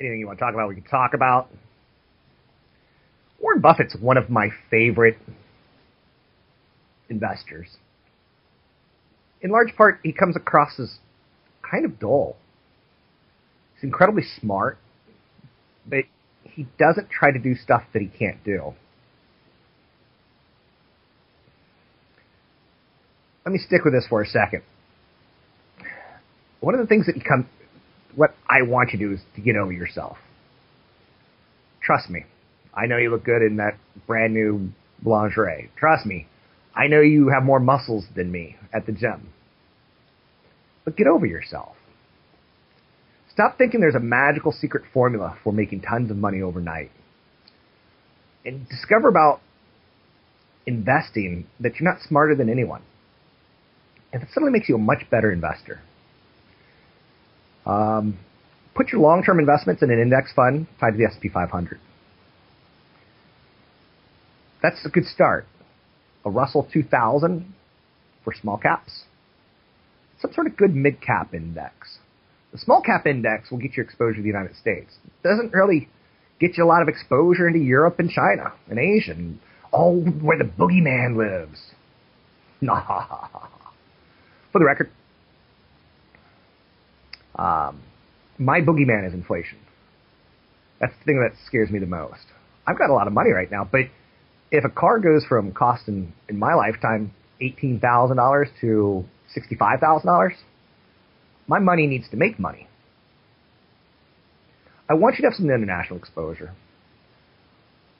Anything you want to talk about, we can talk about. Warren Buffett's one of my favorite investors. In large part, he comes across as kind of dull. He's incredibly smart, but he doesn't try to do stuff that he can't do. Let me stick with this for a second. One of the things that you come, what I want you to do is to get over yourself. Trust me. I know you look good in that brand new lingerie. Trust me. I know you have more muscles than me at the gym. But get over yourself. Stop thinking there's a magical secret formula for making tons of money overnight. And discover about investing that you're not smarter than anyone. And it suddenly makes you a much better investor. Um, put your long-term investments in an index fund tied to the S&P 500 that's a good start. A Russell 2000 for small caps. Some sort of good mid cap index. The small cap index will get you exposure to the United States. It doesn't really get you a lot of exposure into Europe and China and Asia and all where the boogeyman lives. Nah. For the record, um, my boogeyman is inflation. That's the thing that scares me the most. I've got a lot of money right now, but if a car goes from costing in my lifetime eighteen thousand dollars to sixty five thousand dollars, my money needs to make money. I want you to have some international exposure.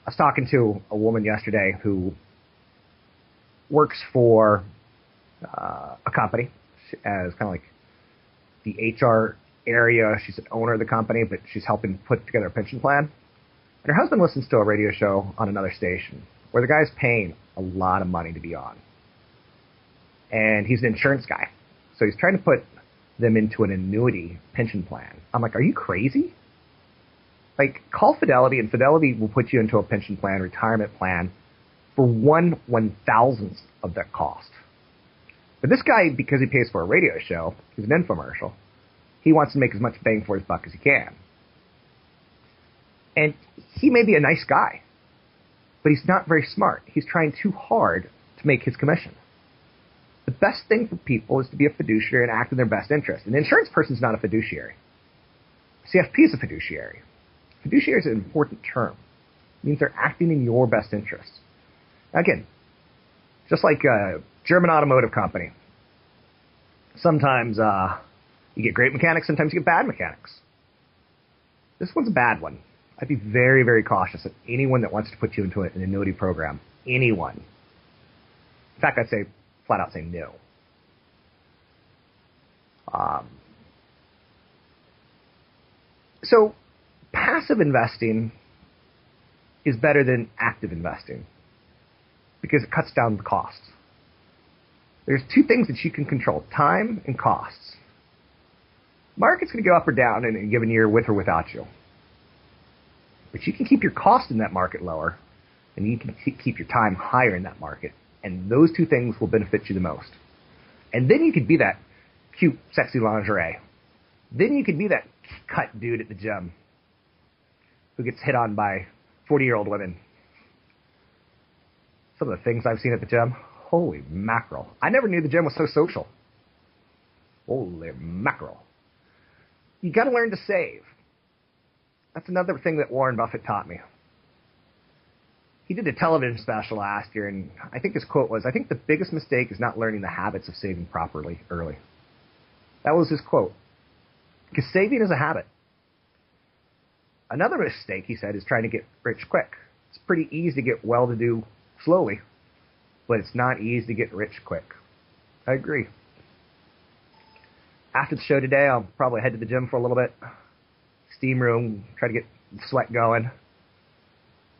I was talking to a woman yesterday who works for uh, a company as kind of like the HR area. She's an owner of the company, but she's helping put together a pension plan. And her husband listens to a radio show on another station where the guy's paying a lot of money to be on. And he's an insurance guy. So he's trying to put them into an annuity pension plan. I'm like, are you crazy? Like, call Fidelity, and Fidelity will put you into a pension plan, retirement plan, for one one thousandth of that cost. But this guy, because he pays for a radio show, he's an infomercial, he wants to make as much bang for his buck as he can. And he may be a nice guy but he's not very smart. He's trying too hard to make his commission. The best thing for people is to be a fiduciary and act in their best interest. An insurance person is not a fiduciary. CFP is a fiduciary. Fiduciary is an important term. It means they're acting in your best interest. Again, just like a German automotive company, sometimes uh, you get great mechanics, sometimes you get bad mechanics. This one's a bad one. I'd be very, very cautious of anyone that wants to put you into an annuity program. Anyone. In fact, I'd say flat out say no. Um, so passive investing is better than active investing because it cuts down the costs. There's two things that you can control time and costs. Market's going to go up or down in a given year with or without you. But you can keep your cost in that market lower, and you can keep your time higher in that market. And those two things will benefit you the most. And then you could be that cute, sexy lingerie. Then you could be that cut dude at the gym who gets hit on by 40 year old women. Some of the things I've seen at the gym, holy mackerel. I never knew the gym was so social. Holy mackerel. You gotta learn to save. That's another thing that Warren Buffett taught me. He did a television special last year, and I think his quote was I think the biggest mistake is not learning the habits of saving properly early. That was his quote. Because saving is a habit. Another mistake, he said, is trying to get rich quick. It's pretty easy to get well to do slowly, but it's not easy to get rich quick. I agree. After the show today, I'll probably head to the gym for a little bit, steam room, try to get sweat going,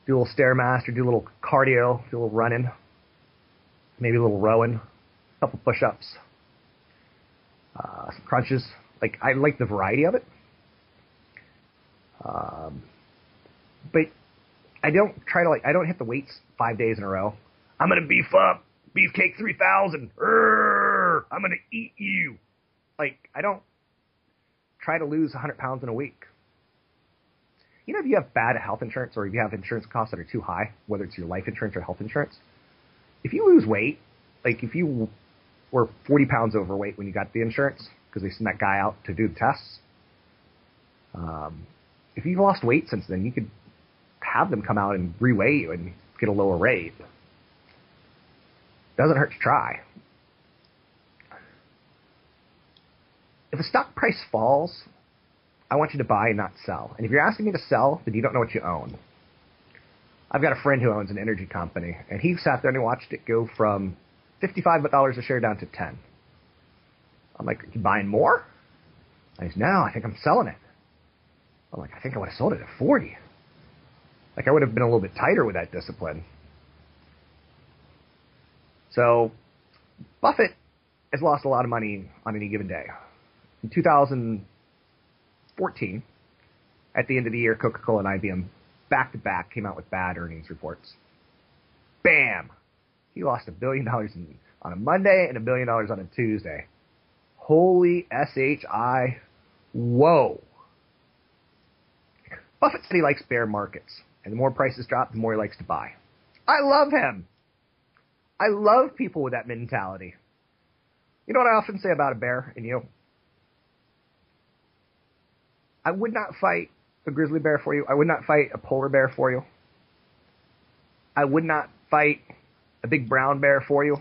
do a little stairmaster, do a little cardio, do a little running, maybe a little rowing, a couple push-ups, uh, some crunches. Like I like the variety of it. Um, but I don't try to like I don't hit the weights five days in a row. I'm gonna beef up, beefcake three thousand. I'm gonna eat you. Like I don't try to lose 100 pounds in a week. You know, if you have bad health insurance or if you have insurance costs that are too high, whether it's your life insurance or health insurance, if you lose weight, like if you were 40 pounds overweight when you got the insurance because they sent that guy out to do the tests, um, if you've lost weight since then, you could have them come out and reweigh you and get a lower rate. Doesn't hurt to try. If a stock price falls, I want you to buy and not sell. And if you're asking me to sell, then you don't know what you own. I've got a friend who owns an energy company, and he sat there and he watched it go from $55 a share down to 10 I'm like, you buying more? And he's, no, I think I'm selling it. I'm like, I think I would have sold it at 40. Like, I would have been a little bit tighter with that discipline. So, Buffett has lost a lot of money on any given day. In 2014, at the end of the year, Coca Cola and IBM back to back came out with bad earnings reports. Bam! He lost a billion dollars on a Monday and a billion dollars on a Tuesday. Holy SHI. Whoa. Buffett said he likes bear markets, and the more prices drop, the more he likes to buy. I love him. I love people with that mentality. You know what I often say about a bear and you? I would not fight a grizzly bear for you. I would not fight a polar bear for you. I would not fight a big brown bear for you.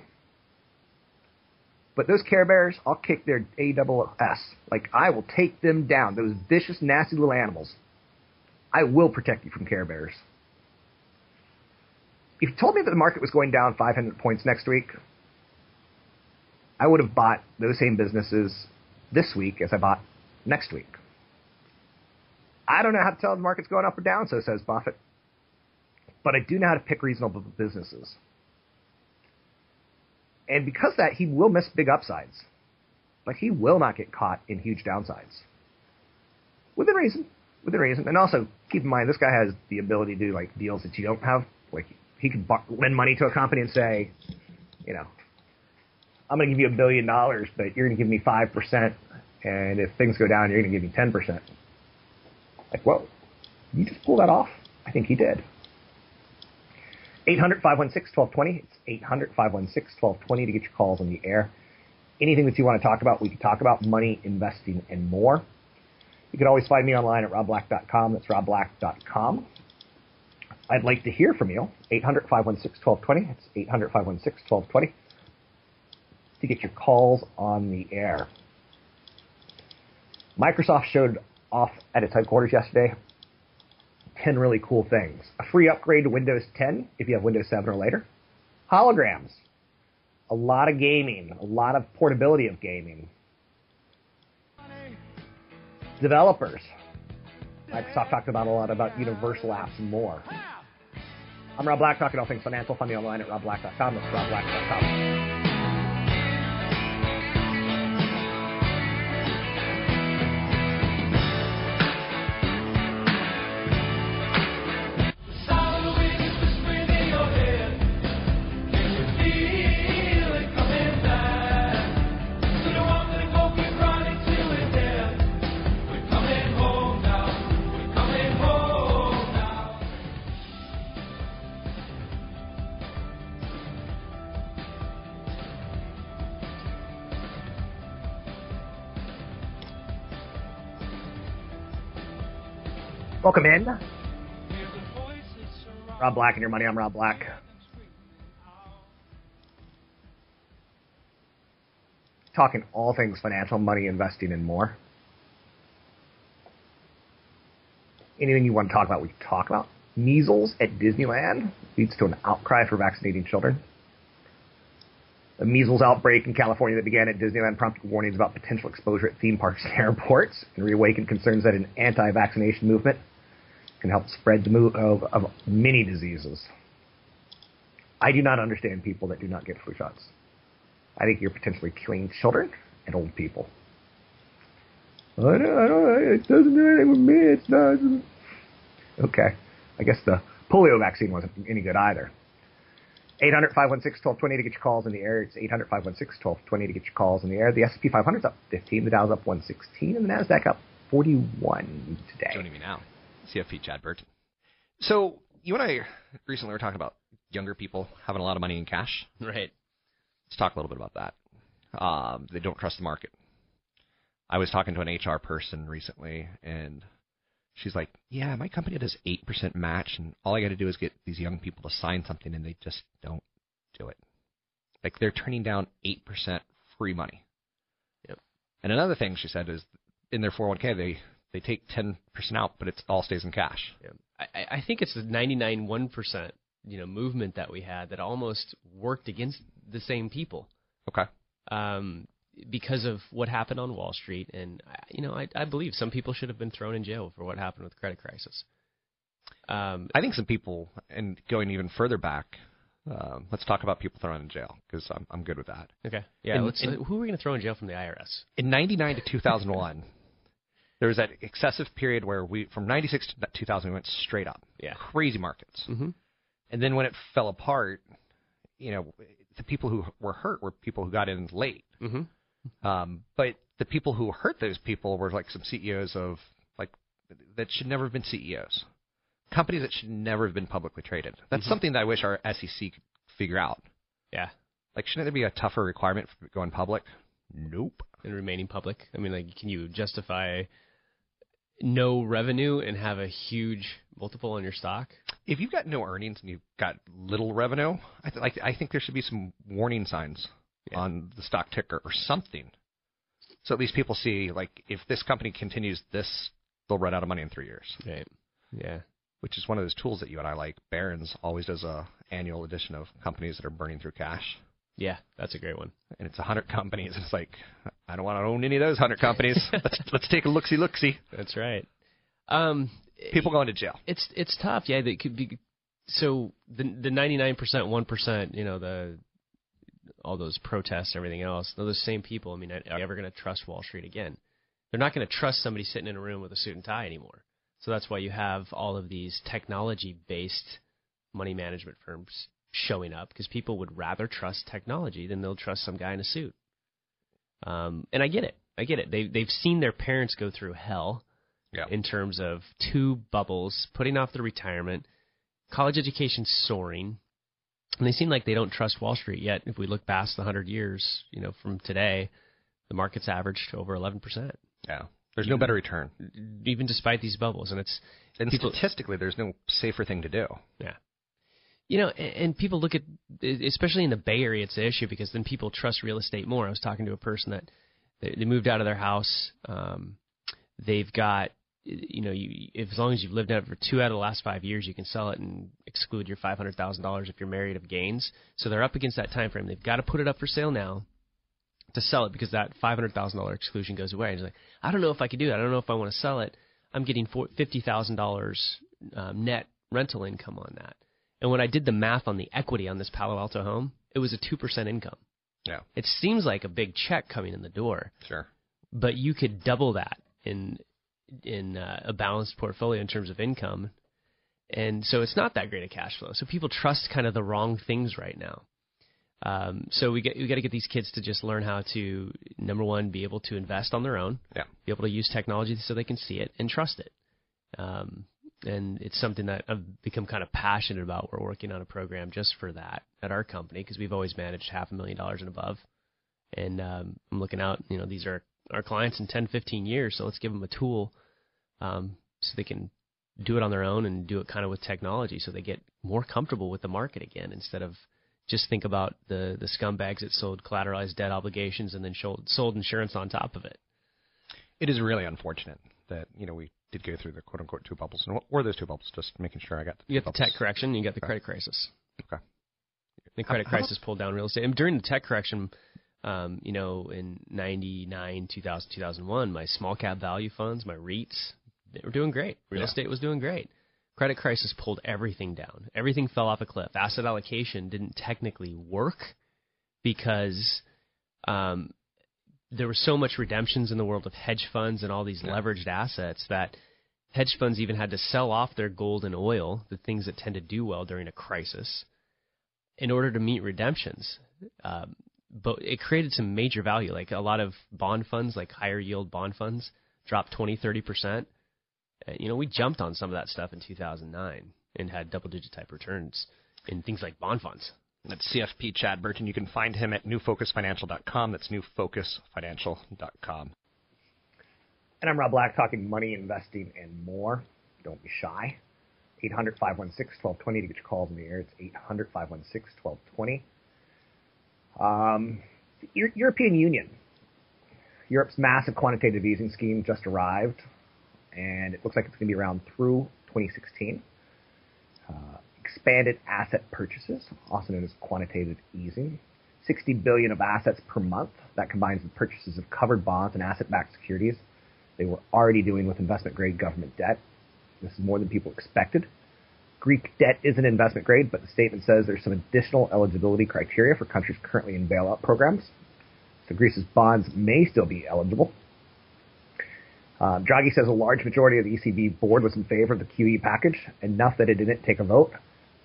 But those Care Bears, I'll kick their A double S. Like I will take them down. Those vicious, nasty little animals. I will protect you from Care Bears. If you told me that the market was going down 500 points next week, I would have bought those same businesses this week as I bought next week. I don't know how to tell the market's going up or down, so says Buffett. But I do know how to pick reasonable businesses. And because that, he will miss big upsides. But he will not get caught in huge downsides. Within reason. Within reason. And also, keep in mind, this guy has the ability to do like deals that you don't have. Like, he could lend money to a company and say, you know, I'm going to give you a billion dollars, but you're going to give me 5%. And if things go down, you're going to give me 10%. Like, whoa, you just pull that off? I think he did. 800 516 1220. It's 800 516 1220 to get your calls on the air. Anything that you want to talk about, we can talk about money, investing, and more. You can always find me online at robblack.com. That's robblack.com. I'd like to hear from you. 800 516 1220. It's 800 516 1220 to get your calls on the air. Microsoft showed off at its headquarters yesterday 10 really cool things. A free upgrade to Windows 10 if you have Windows 7 or later. Holograms. A lot of gaming. A lot of portability of gaming. Developers. Microsoft talked about a lot about universal apps and more. I'm Rob Black, talking all things financial. Find me online at robblack.com. That's robblack.com. Welcome in. Rob Black and your money. I'm Rob Black. Talking all things financial, money, investing, and more. Anything you want to talk about, we talk about. Measles at Disneyland leads to an outcry for vaccinating children. The measles outbreak in California that began at Disneyland prompted warnings about potential exposure at theme parks and airports and reawakened concerns that an anti-vaccination movement can help spread the move of, of many diseases. I do not understand people that do not get flu shots. I think you're potentially killing children and old people. I don't, I don't, it doesn't do anything with me. It's not. Okay. I guess the polio vaccine wasn't any good either. 800 516 1220 to get your calls in the air. It's 800 516 1220 to get your calls in the air. The S&P 500 is up 15. The Dow's up 116. And the NASDAQ up 41 today. Joining me now. CFP Chad Burton. So you and I recently were talking about younger people having a lot of money in cash. Right. Let's talk a little bit about that. Um, they don't trust the market. I was talking to an HR person recently, and she's like, "Yeah, my company does eight percent match, and all I got to do is get these young people to sign something, and they just don't do it. Like they're turning down eight percent free money." Yep. And another thing she said is, in their 401k, they they take 10% out, but it all stays in cash. Yeah. I, I think it's the 99 1% you know movement that we had that almost worked against the same people. Okay. Um, because of what happened on Wall Street, and you know, I, I believe some people should have been thrown in jail for what happened with the credit crisis. Um, I think some people, and going even further back, um, let's talk about people thrown in jail because I'm I'm good with that. Okay. Yeah. In- let's, in- who are we going to throw in jail from the IRS? In '99 to 2001, there was that excessive period where we, from '96 to 2000, we went straight up. Yeah. Crazy markets. Mm-hmm. And then when it fell apart, you know, the people who were hurt were people who got in late. Mm-hmm. Um, but the people who hurt those people were like some CEOs of like that should never have been CEOs, companies that should never have been publicly traded. That's Mhm. something that I wish our SEC could figure out. Yeah. Like, shouldn't there be a tougher requirement for going public? Nope. And remaining public. I mean, like, can you justify no revenue and have a huge multiple on your stock? If you've got no earnings and you've got little revenue, I, th- like, I think there should be some warning signs Yeah. on the stock ticker or something. So at least people see, like, if this company continues this, they'll run out of money in three years. Right. Yeah. which is one of those tools that you and I like. Barron's always does a annual edition of companies that are burning through cash, Yeah, that's a great one. and it's a hundred companies. It's like I don't want to own any of those hundred companies. let's let's take a look see look see. That's right. Um, People going to jail. it's it's tough. Yeah, they could be. So the the ninety nine percent, one percent, you know, the all those protests, everything else. They're the same people. I mean, are you ever going to trust Wall Street again? They're not going to trust somebody sitting in a room with a suit and tie anymore. So that's why you have all of these technology based money management firms showing up because people would rather trust technology than they'll trust some guy in a suit. Um, and I get it. I get it. They they've seen their parents go through hell Yeah. in terms of two bubbles, putting off the retirement, college education soaring, and they seem like they don't trust Wall Street yet. If we look past the hundred years, you know, from today, the market's averaged over eleven percent, Yeah. There's no better return, even despite these bubbles, and it's and People- statistically, there's no safer thing to do. yeah. You know, and, people look at, especially in the Bay Area, it's the issue because then people trust real estate more. I was talking to a person that they, moved out of their house. Um, they've got, you know, you, as long as you've lived it for two out of the last five years, you can sell it and exclude your five hundred thousand dollars if you're married of gains. So they're up against that time frame. They've got to put it up for sale now to sell it because that five hundred thousand dollar exclusion goes away. And he's like, I don't know if I can do that. I don't know if I want to sell it. I'm getting fifty thousand um, dollars net rental income on that. And when I did the math on the equity on this Palo Alto home, it was a two percent income. Yeah. It seems like a big check coming in the door. Sure. But you could double that in in uh, a balanced portfolio in terms of income. And so it's not that great a cash flow. So people trust kind of the wrong things right now. Um, so we get we got to get these kids to just learn how to number one be able to invest on their own, yeah. be able to use technology so they can see it and trust it. Um, and it's something that I've become kind of passionate about. We're working on a program just for that at our company because we've always managed half a million dollars and above. And um, I'm looking out, you know, these are our clients in 10, 15 years, so let's give them a tool um, so they can do it on their own and do it kind of with technology so they get more comfortable with the market again instead of just think about the the scumbags that sold collateralized debt obligations and then sold, sold insurance on top of it. It is really unfortunate that you know we did go through the quote unquote two bubbles. And what were those two bubbles? Just making sure I got. The you got the tech correction. You got the okay. credit crisis. Okay. The credit how, crisis how pulled down real estate. And during the tech correction, um, you know, in '99, 2000, 2001, my small cap value funds, my REITs, they were doing great. Real yeah. estate was doing great. Credit crisis pulled everything down. Everything fell off a cliff. Asset allocation didn't technically work because um, there was so much redemptions in the world of hedge funds and all these yeah. leveraged assets that hedge funds even had to sell off their gold and oil, the things that tend to do well during a crisis, in order to meet redemptions. Um, but it created some major value. Like a lot of bond funds, like higher yield bond funds, dropped 20, 30 percent. You know, we jumped on some of that stuff in 2009 and had double digit type returns in things like bond funds. That's CFP Chad Burton. You can find him at newfocusfinancial.com. That's newfocusfinancial.com. And I'm Rob Black talking money, investing, and more. Don't be shy. 800 516 1220 to get your calls in the air. It's 800 516 1220. Um, European Union. Europe's massive quantitative easing scheme just arrived, and it looks like it's going to be around through 2016. Uh, expanded asset purchases, also known as quantitative easing. 60 billion of assets per month. That combines the purchases of covered bonds and asset-backed securities. They were already doing with investment-grade government debt. This is more than people expected. Greek debt isn't investment grade, but the statement says there's some additional eligibility criteria for countries currently in bailout programs. So Greece's bonds may still be eligible. Um, Draghi says a large majority of the ECB board was in favor of the QE package, enough that it didn't take a vote,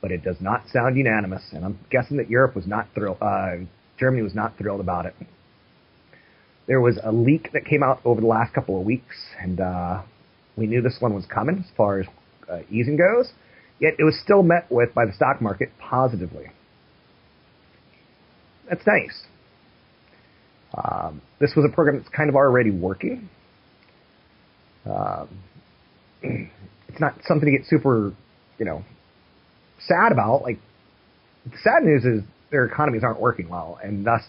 but it does not sound unanimous, and I'm guessing that Europe was not thrilled, uh, Germany was not thrilled about it. There was a leak that came out over the last couple of weeks, and uh, we knew this one was coming as far as uh, easing goes. Yet it was still met with by the stock market positively. That's nice. Um, this was a program that's kind of already working. Um, it's not something to get super, you know, sad about. Like, the sad news is their economies aren't working well, and thus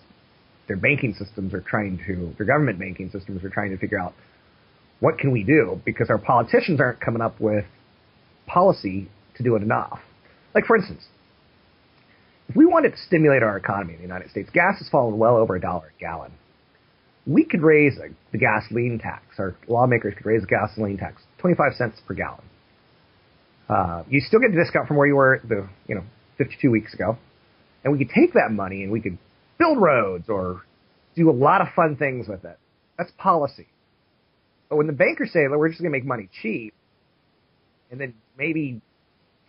their banking systems are trying to, their government banking systems are trying to figure out what can we do because our politicians aren't coming up with policy to do it enough. Like, for instance, if we wanted to stimulate our economy in the United States, gas has fallen well over a dollar a gallon. We could raise the gasoline tax. Our lawmakers could raise the gasoline tax 25 cents per gallon. Uh, you still get a discount from where you were the you know 52 weeks ago, and we could take that money and we could build roads or do a lot of fun things with it. That's policy. But when the bankers say that we're just going to make money cheap, and then maybe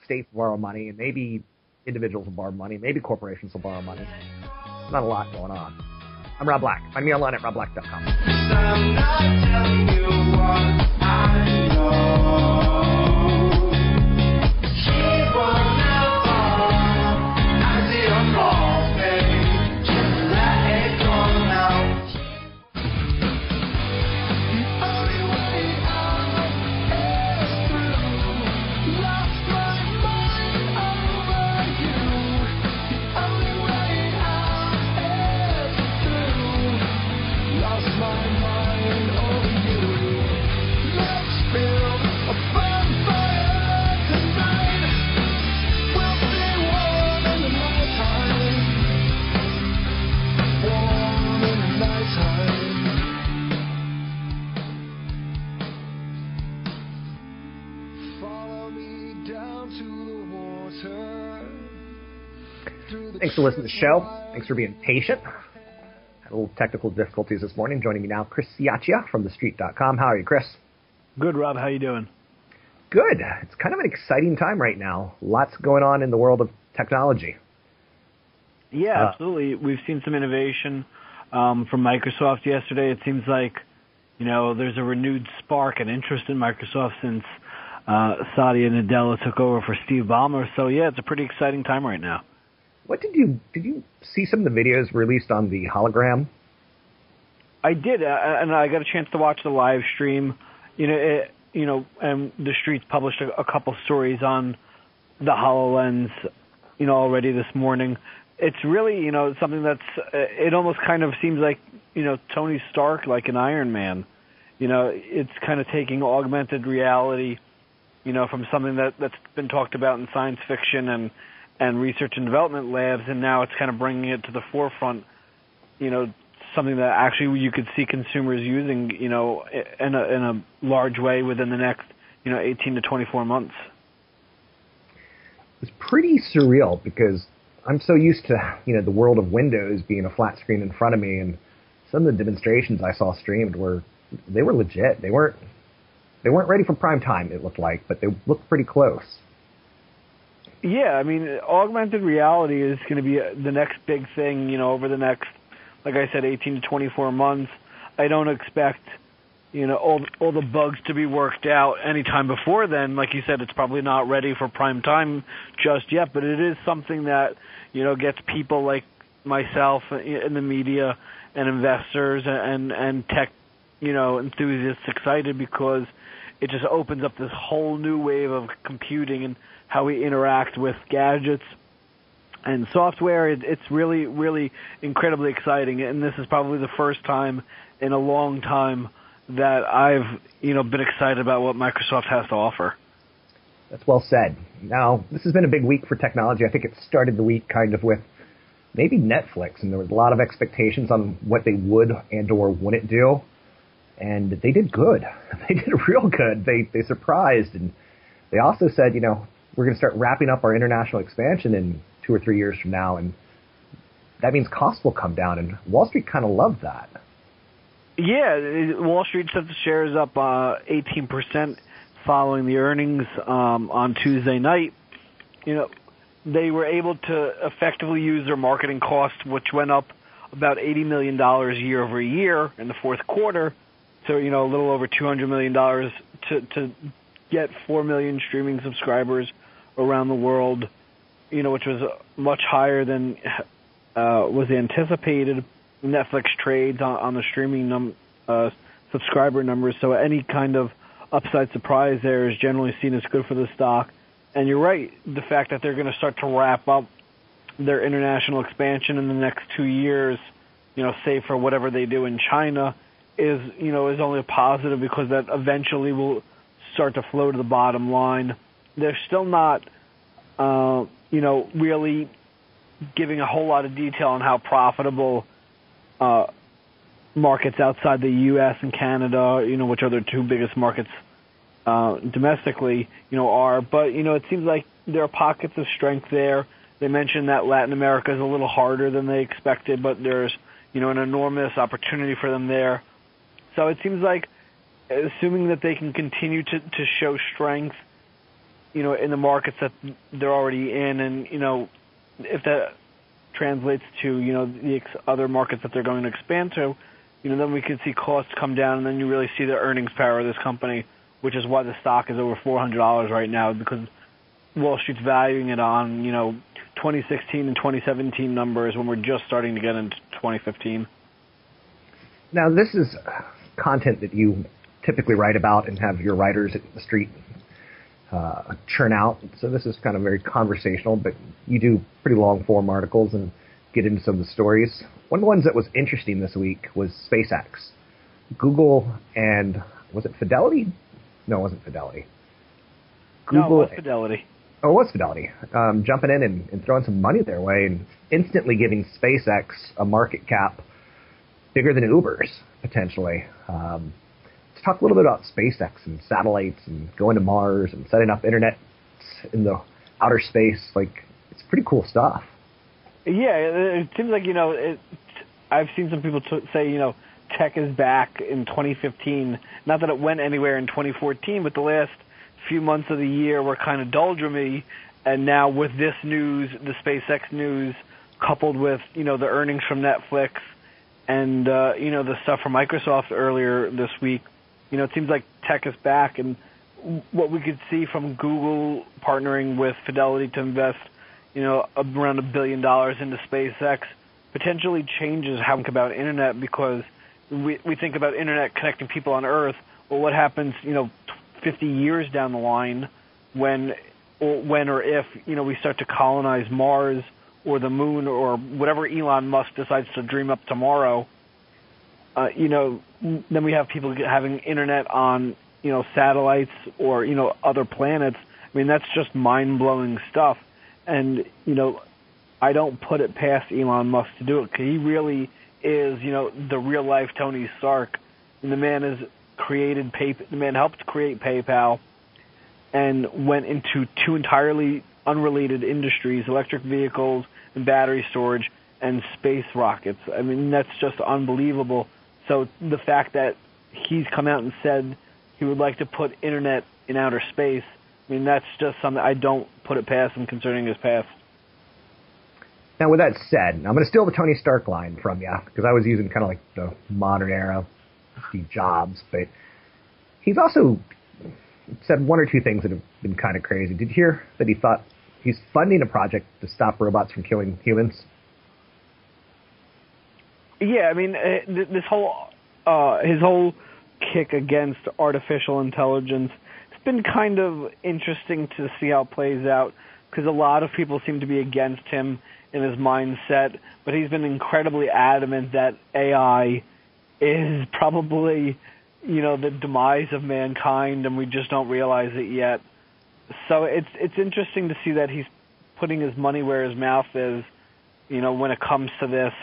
states will borrow money, and maybe individuals will borrow money, maybe corporations will borrow money. There's Not a lot going on. I'm Rob Black. Find me online at robblack.com. Thanks for listening to the show. Thanks for being patient. Had a little technical difficulties this morning. Joining me now, Chris Ciaccia from TheStreet.com. How are you, Chris? Good, Rob. How are you doing? Good. It's kind of an exciting time right now. Lots going on in the world of technology. Yeah, uh, absolutely. We've seen some innovation um, from Microsoft yesterday. It seems like, you know, there's a renewed spark and interest in Microsoft since uh, Satya Nadella took over for Steve Ballmer. So yeah, it's a pretty exciting time right now. What did you did you see some of the videos released on the hologram? I did, uh, and I got a chance to watch the live stream. You know, it, you know, and the streets published a, a couple stories on the Hololens. You know, already this morning. It's really, you know, something that's. Uh, it almost kind of seems like, you know, Tony Stark, like an Iron Man. You know, it's kind of taking augmented reality, you know, from something that that's been talked about in science fiction and and research and development labs, and now it's kind of bringing it to the forefront. You know, something that actually you could see consumers using, you know, in a in a large way within the next, you know, 18 to 24 months. It's pretty surreal because I'm so used to, you know, the world of Windows being a flat screen in front of me, and some of the demonstrations I saw streamed were they were legit. They weren't they weren't ready for prime time. It looked like, but they looked pretty close. Yeah, I mean, augmented reality is going to be uh, the next big thing, you know, over the next, like I said, 18 to 24 months. I don't expect, you know, all all the bugs to be worked out anytime before then. Like you said, it's probably not ready for prime time just yet, but it is something that, you know, gets people like myself uh, in the media and investors and and tech, you know, enthusiasts excited because it just opens up this whole new wave of computing and how we interact with gadgets and software. It, it's really, really incredibly exciting, and this is probably the first time in a long time that I've, you know, been excited about what Microsoft has to offer. That's well said. Now, this has been a big week for technology. I think it started the week kind of with maybe Netflix, and there was a lot of expectations on what they would and or wouldn't do, and they did good. They did real good. They they surprised, and they also said, you know, we're going to start wrapping up our international expansion in two or three years from now, and that means costs will come down, and Wall Street kind of loved that. Yeah, Wall Street set the shares up uh, 18% following the earnings um, on Tuesday night. You know, they were able to effectively use their marketing costs, which went up about $80 million year over year in the fourth quarter, so you know a little over $200 million to to get 4 million streaming subscribers around the world, you know, which was much higher than uh, was anticipated. Netflix trades on, on the streaming num- uh, subscriber numbers, so any kind of upside surprise there is generally seen as good for the stock. And you're right, the fact that they're going to start to wrap up their international expansion in the next two years, you know, save for whatever they do in China, is you know is only a positive because that eventually will start to flow to the bottom line they're still not, uh, you know, really giving a whole lot of detail on how profitable uh, markets outside the U.S. and Canada, you know, which are their two biggest markets uh, domestically, you know, are. But you know, it seems like there are pockets of strength there. They mentioned that Latin America is a little harder than they expected, but there's you know an enormous opportunity for them there. So it seems like, assuming that they can continue to to show strength you know, in the markets that they're already in, and you know, if that translates to you know the ex- other markets that they're going to expand to, you know, then we could see costs come down, and then you really see the earnings power of this company, which is why the stock is over four hundred dollars right now because Wall Street's valuing it on you know 2016 and 2017 numbers when we're just starting to get into 2015. Now, this is content that you typically write about and have your writers at the street uh, churn out. So this is kind of very conversational, but you do pretty long form articles and get into some of the stories. One of the ones that was interesting this week was SpaceX. Google and was it Fidelity? No, it wasn't Fidelity. Google, no, it was Fidelity. Oh, it was Fidelity. Um, jumping in and, and throwing some money their way and instantly giving SpaceX a market cap bigger than Uber's potentially. Um, to talk a little bit about SpaceX and satellites and going to Mars and setting up internet in the outer space. Like it's pretty cool stuff. Yeah, it, seems like you know. It, I've seen some people t- say you know tech is back in 2015. Not that it went anywhere in 2014, but the last few months of the year were kind of doldrummy. And now with this news, the SpaceX news, coupled with you know the earnings from Netflix and uh, you know the stuff from Microsoft earlier this week, you know it seems like tech is back. And what we could see from Google partnering with Fidelity to invest, you know, around a billion dollars into SpaceX potentially changes how we think about internet because we we think about internet connecting people on Earth. Well, what happens, you know, 50 years down the line when or when or if you know we start to colonize Mars or the moon or whatever Elon Musk decides to dream up tomorrow, uh, you know, then we have people having internet on you know satellites or you know other planets. I mean, that's just mind blowing stuff, and you know, I don't put it past Elon Musk to do it because he really is you know the real life Tony Stark, and the man has created. The man helped create PayPal, and went into two entirely unrelated industries: electric vehicles battery storage and space rockets. I mean, that's just unbelievable. So the fact that he's come out and said he would like to put internet in outer space, I mean, that's just something I don't put it past him concerning his past. Now, with that said, I'm going to steal the Tony Stark line from you because I was using kind of like the modern era Steve Jobs, but he's also said one or two things that have been kind of crazy. Did you hear that he thought he's funding a project to stop robots from killing humans? Yeah, I mean, uh, this whole uh, his whole kick against artificial intelligence. It's been kind of interesting to see how it plays out because a lot of people seem to be against him in his mindset, but he's been incredibly adamant that AI is probably, you know, the demise of mankind, and we just don't realize it yet. So it's it's interesting to see that he's putting his money where his mouth is, you know, when it comes to this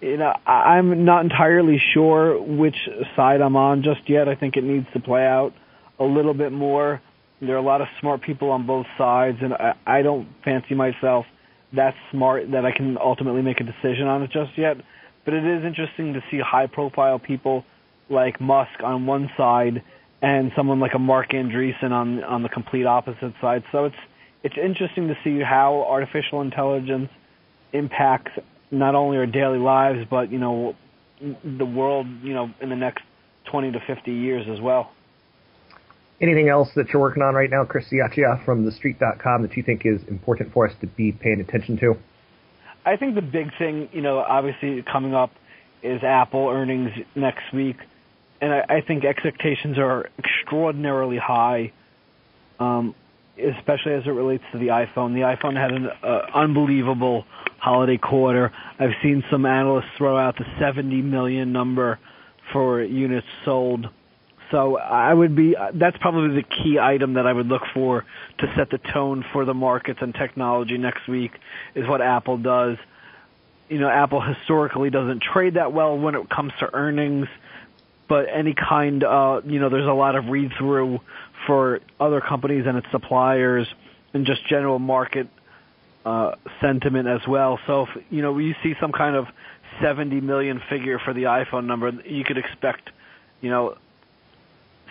you know, I'm not entirely sure which side I'm on just yet. I think it needs to play out a little bit more. There are a lot of smart people on both sides, and I, I don't fancy myself that smart that I can ultimately make a decision on it just yet. But it is interesting to see high-profile people like Musk on one side and someone like a Marc Andreessen on on the complete opposite side. So it's it's interesting to see how artificial intelligence impacts not only our daily lives, but you know, the world, you know, in the next 20 to 50 years as well. Anything else that you're working on right now, Chris Ciaccia from TheStreet.com that you think is important for us to be paying attention to? I think the big thing, you know, obviously coming up is Apple earnings next week, and I, I think expectations are extraordinarily high. Um, especially as it relates to the iPhone. The iPhone had an uh, unbelievable holiday quarter. I've seen some analysts throw out the 70 million number for units sold. So I would be that's probably the key item that I would look for to set the tone for the markets and technology next week is what Apple does. You know, Apple historically doesn't trade that well when it comes to earnings, but any kind uh you know, there's a lot of read through for other companies and its suppliers and just general market uh, sentiment as well. So if you know you see some kind of 70 million figure for the iPhone number, you could expect, you know,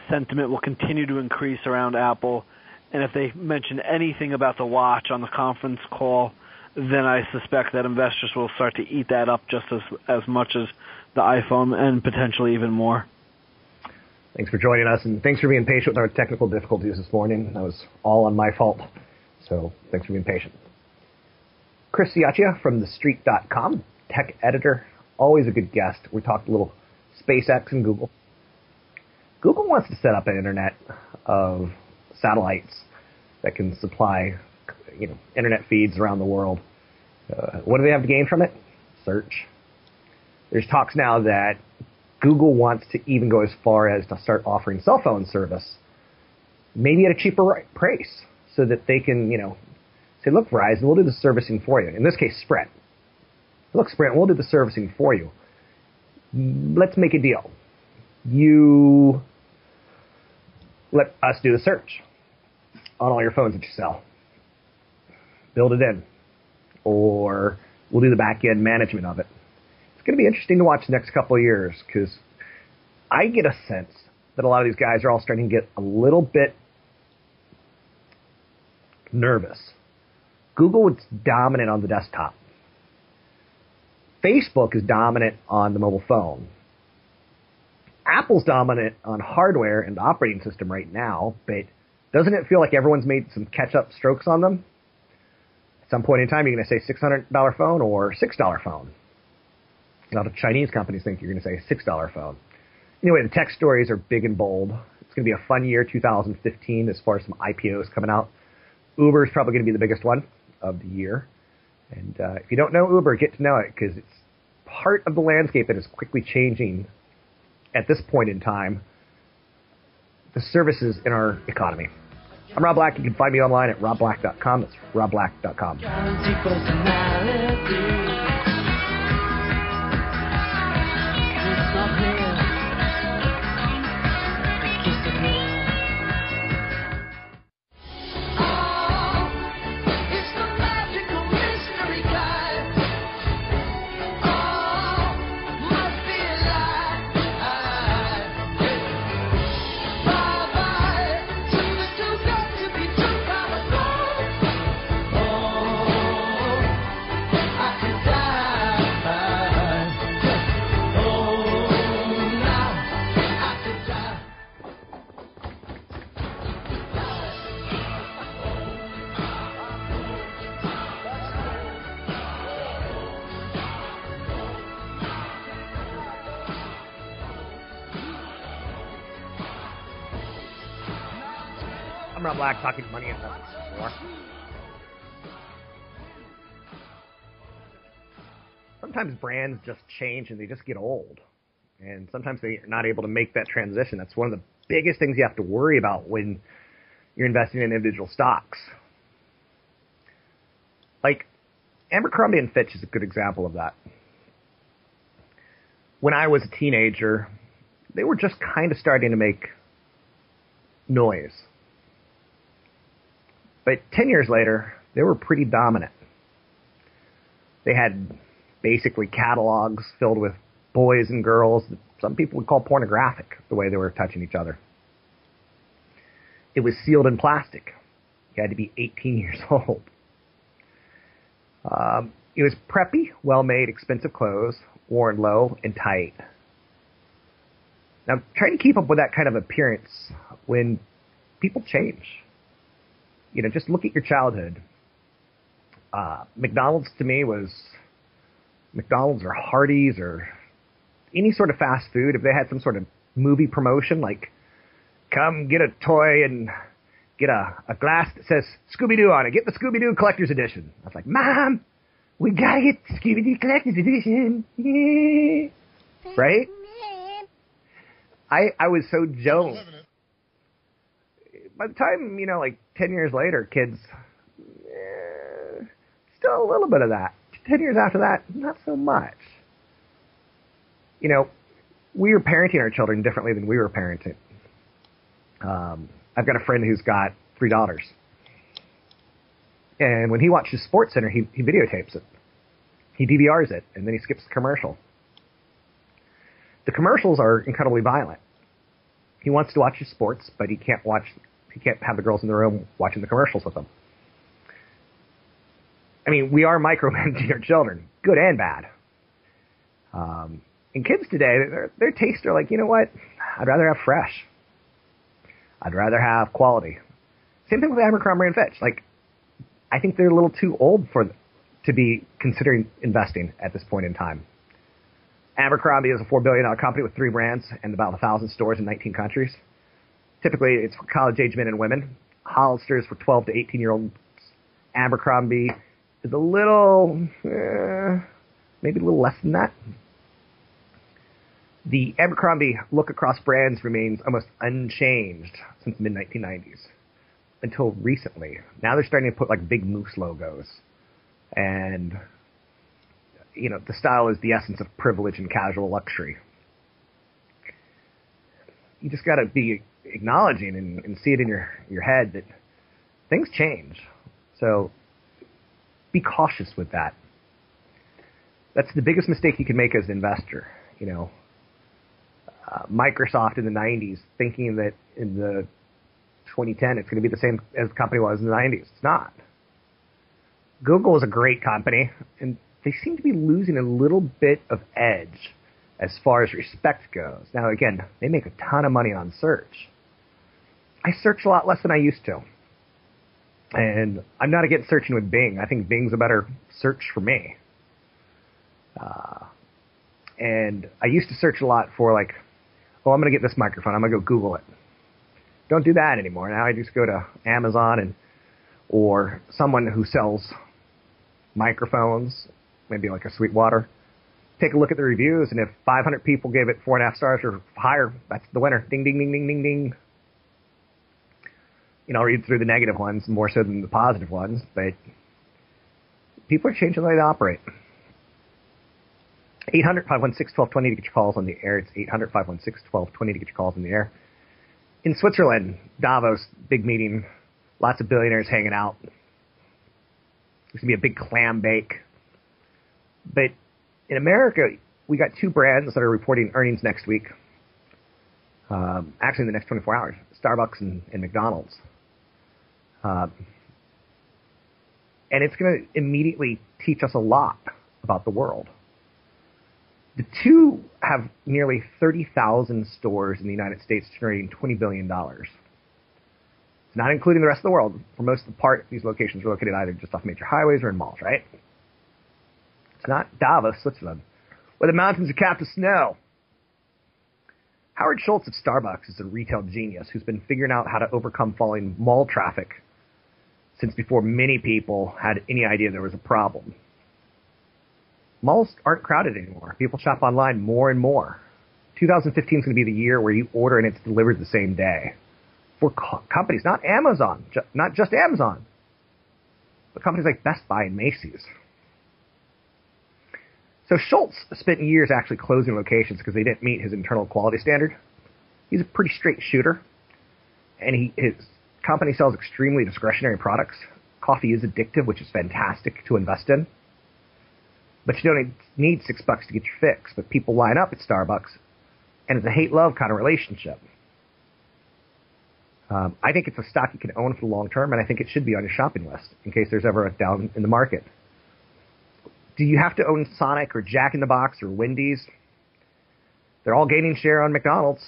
sentiment will continue to increase around Apple. And if they mention anything about the watch on the conference call, then I suspect that investors will start to eat that up just as as much as the iPhone and potentially even more. Thanks for joining us, and thanks for being patient with our technical difficulties this morning. That was all on my fault, so thanks for being patient. Chris Ciaccia from TheStreet.com, tech editor, always a good guest. We talked a little SpaceX and Google. Google wants to set up an internet of satellites that can supply, you know, internet feeds around the world. Uh, what do they have to gain from it? Search. There's talks now that Google wants to even go as far as to start offering cell phone service, maybe at a cheaper price, so that they can, you know, say, look, Verizon, we'll do the servicing for you. In this case, Sprint. Look, Sprint, we'll do the servicing for you. Let's make a deal. You let us do the search on all your phones that you sell. build it in, or we'll do the back end management of it. It's going to be interesting to watch the next couple of years because I get a sense that a lot of these guys are all starting to get a little bit nervous. Google is dominant on the desktop. Facebook is dominant on the mobile phone. Apple's dominant on hardware and the operating system right now, but doesn't it feel like everyone's made some catch up strokes on them? At some point in time, you're going to say $600 phone or $6 phone. A lot of Chinese companies think you're going to say $6 phone. Anyway, the tech stories are big and bold. It's going to be a fun year, 2015, as far as some IPOs coming out. Uber is probably going to be the biggest one of the year. And uh, if you don't know Uber, get to know it because it's part of the landscape that is quickly changing at this point in time the services in our economy. I'm Rob Black. You can find me online at robblack.com. That's robblack.com. Black, talking money investments more. Sometimes brands just change and they just get old. And sometimes they're not able to make that transition. That's one of the biggest things you have to worry about when you're investing in individual stocks. Like Abercrombie and Fitch is a good example of that. When I was a teenager, they were just kind of starting to make noise. But 10 years later, they were pretty dominant. They had basically catalogs filled with boys and girls that some people would call pornographic, the way they were touching each other. It was sealed in plastic. You had to be 18 years old. Um, it was preppy, well made, expensive clothes, worn low and tight. Now, trying to keep up with that kind of appearance when people change you know, just look at your childhood. Uh, McDonald's to me was McDonald's or Hardee's or any sort of fast food. If they had some sort of movie promotion, like come get a toy and get a, a glass that says Scooby Doo on it. Get the Scooby Doo Collector's Edition. I was like, Mom, we gotta get Scooby Doo Collector's Edition. Yeah. Right? I I was so Jones by the time you know, like ten years later, kids eh, still a little bit of that. Ten years after that, not so much. You know, we are parenting our children differently than we were parenting. Um, I've got a friend who's got three daughters, and when he watches Sports Center, he he videotapes it, he DVRs it, and then he skips the commercial. The commercials are incredibly violent. He wants to watch his sports, but he can't watch he can't have the girls in the room watching the commercials with them. I mean, we are micromanaging our children, good and bad. Um, and kids today, their, their tastes are like, you know what? I'd rather have fresh. I'd rather have quality. Same thing with Abercrombie and Fitch. Like, I think they're a little too old for to be considering investing at this point in time. Abercrombie is a four billion dollar company with three brands and about a thousand stores in 19 countries. Typically, it's for college age men and women. Hollister is for 12 to 18 year olds. Abercrombie is a little, eh, maybe a little less than that. The Abercrombie look across brands remains almost unchanged since the mid 1990s until recently. Now they're starting to put like big moose logos, and you know the style is the essence of privilege and casual luxury. You just got to be acknowledging and, and see it in your your head that things change. So be cautious with that. That's the biggest mistake you can make as an investor. You know, uh, Microsoft in the 90s thinking that in the 2010 it's going to be the same as the company was in the 90s. It's not. Google is a great company, and they seem to be losing a little bit of edge as far as respect goes. Now, again, they make a ton of money on search. I search a lot less than I used to. And I'm not against searching with Bing. I think Bing's a better search for me. Uh, and I used to search a lot for like, oh, I'm going to get this microphone. I'm going to go Google it. Don't do that anymore. Now I just go to Amazon and or someone who sells microphones, maybe like a Sweetwater. Take a look at the reviews, and if 500 people gave it four and a half stars or higher, that's the winner. Ding, ding, ding, ding, ding, ding. You know, I'll read through the negative ones more so than the positive ones, but people are changing the way they operate. 800 516 1220 to get your calls on the air. It's 800 516 1220 to get your calls on the air. In Switzerland, Davos, big meeting, lots of billionaires hanging out. There's going to be a big clam bake. But in America, we got two brands that are reporting earnings next week. Um, actually, in the next 24 hours Starbucks and, and McDonald's. Um, and it's going to immediately teach us a lot about the world. The two have nearly 30,000 stores in the United States generating $20 billion. It's not including the rest of the world. For most of the part, these locations are located either just off major highways or in malls, right? Not Davos, Switzerland, where the mountains are capped with snow. Howard Schultz of Starbucks is a retail genius who's been figuring out how to overcome falling mall traffic since before many people had any idea there was a problem. Malls aren't crowded anymore. People shop online more and more. 2015 is going to be the year where you order and it's delivered the same day for co- companies, not Amazon, ju- not just Amazon, but companies like Best Buy and Macy's. So Schultz spent years actually closing locations because they didn't meet his internal quality standard. He's a pretty straight shooter, and he his company sells extremely discretionary products. Coffee is addictive, which is fantastic to invest in. But you don't need six bucks to get your fix. But people line up at Starbucks, and it's a hate love kind of relationship. Um, I think it's a stock you can own for the long term, and I think it should be on your shopping list in case there's ever a down in the market. Do you have to own Sonic or Jack in the Box or Wendy's? They're all gaining share on McDonald's.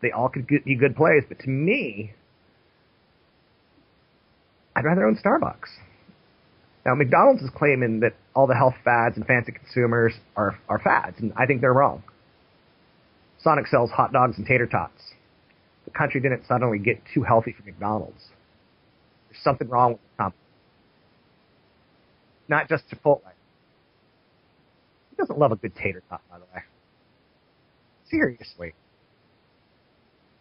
They all could be good plays, but to me, I'd rather own Starbucks. Now, McDonald's is claiming that all the health fads and fancy consumers are, are fads, and I think they're wrong. Sonic sells hot dogs and tater tots the country didn't suddenly get too healthy for McDonald's. There's something wrong with the company. Not just Chipotle. Doesn't love a good tater tot, by the way. Seriously.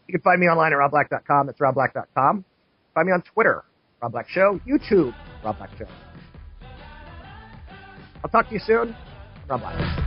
You can find me online at robblack.com. That's robblack.com. Find me on Twitter, Rob Black Show, YouTube, Rob Black Show. I'll talk to you soon. Rob Black.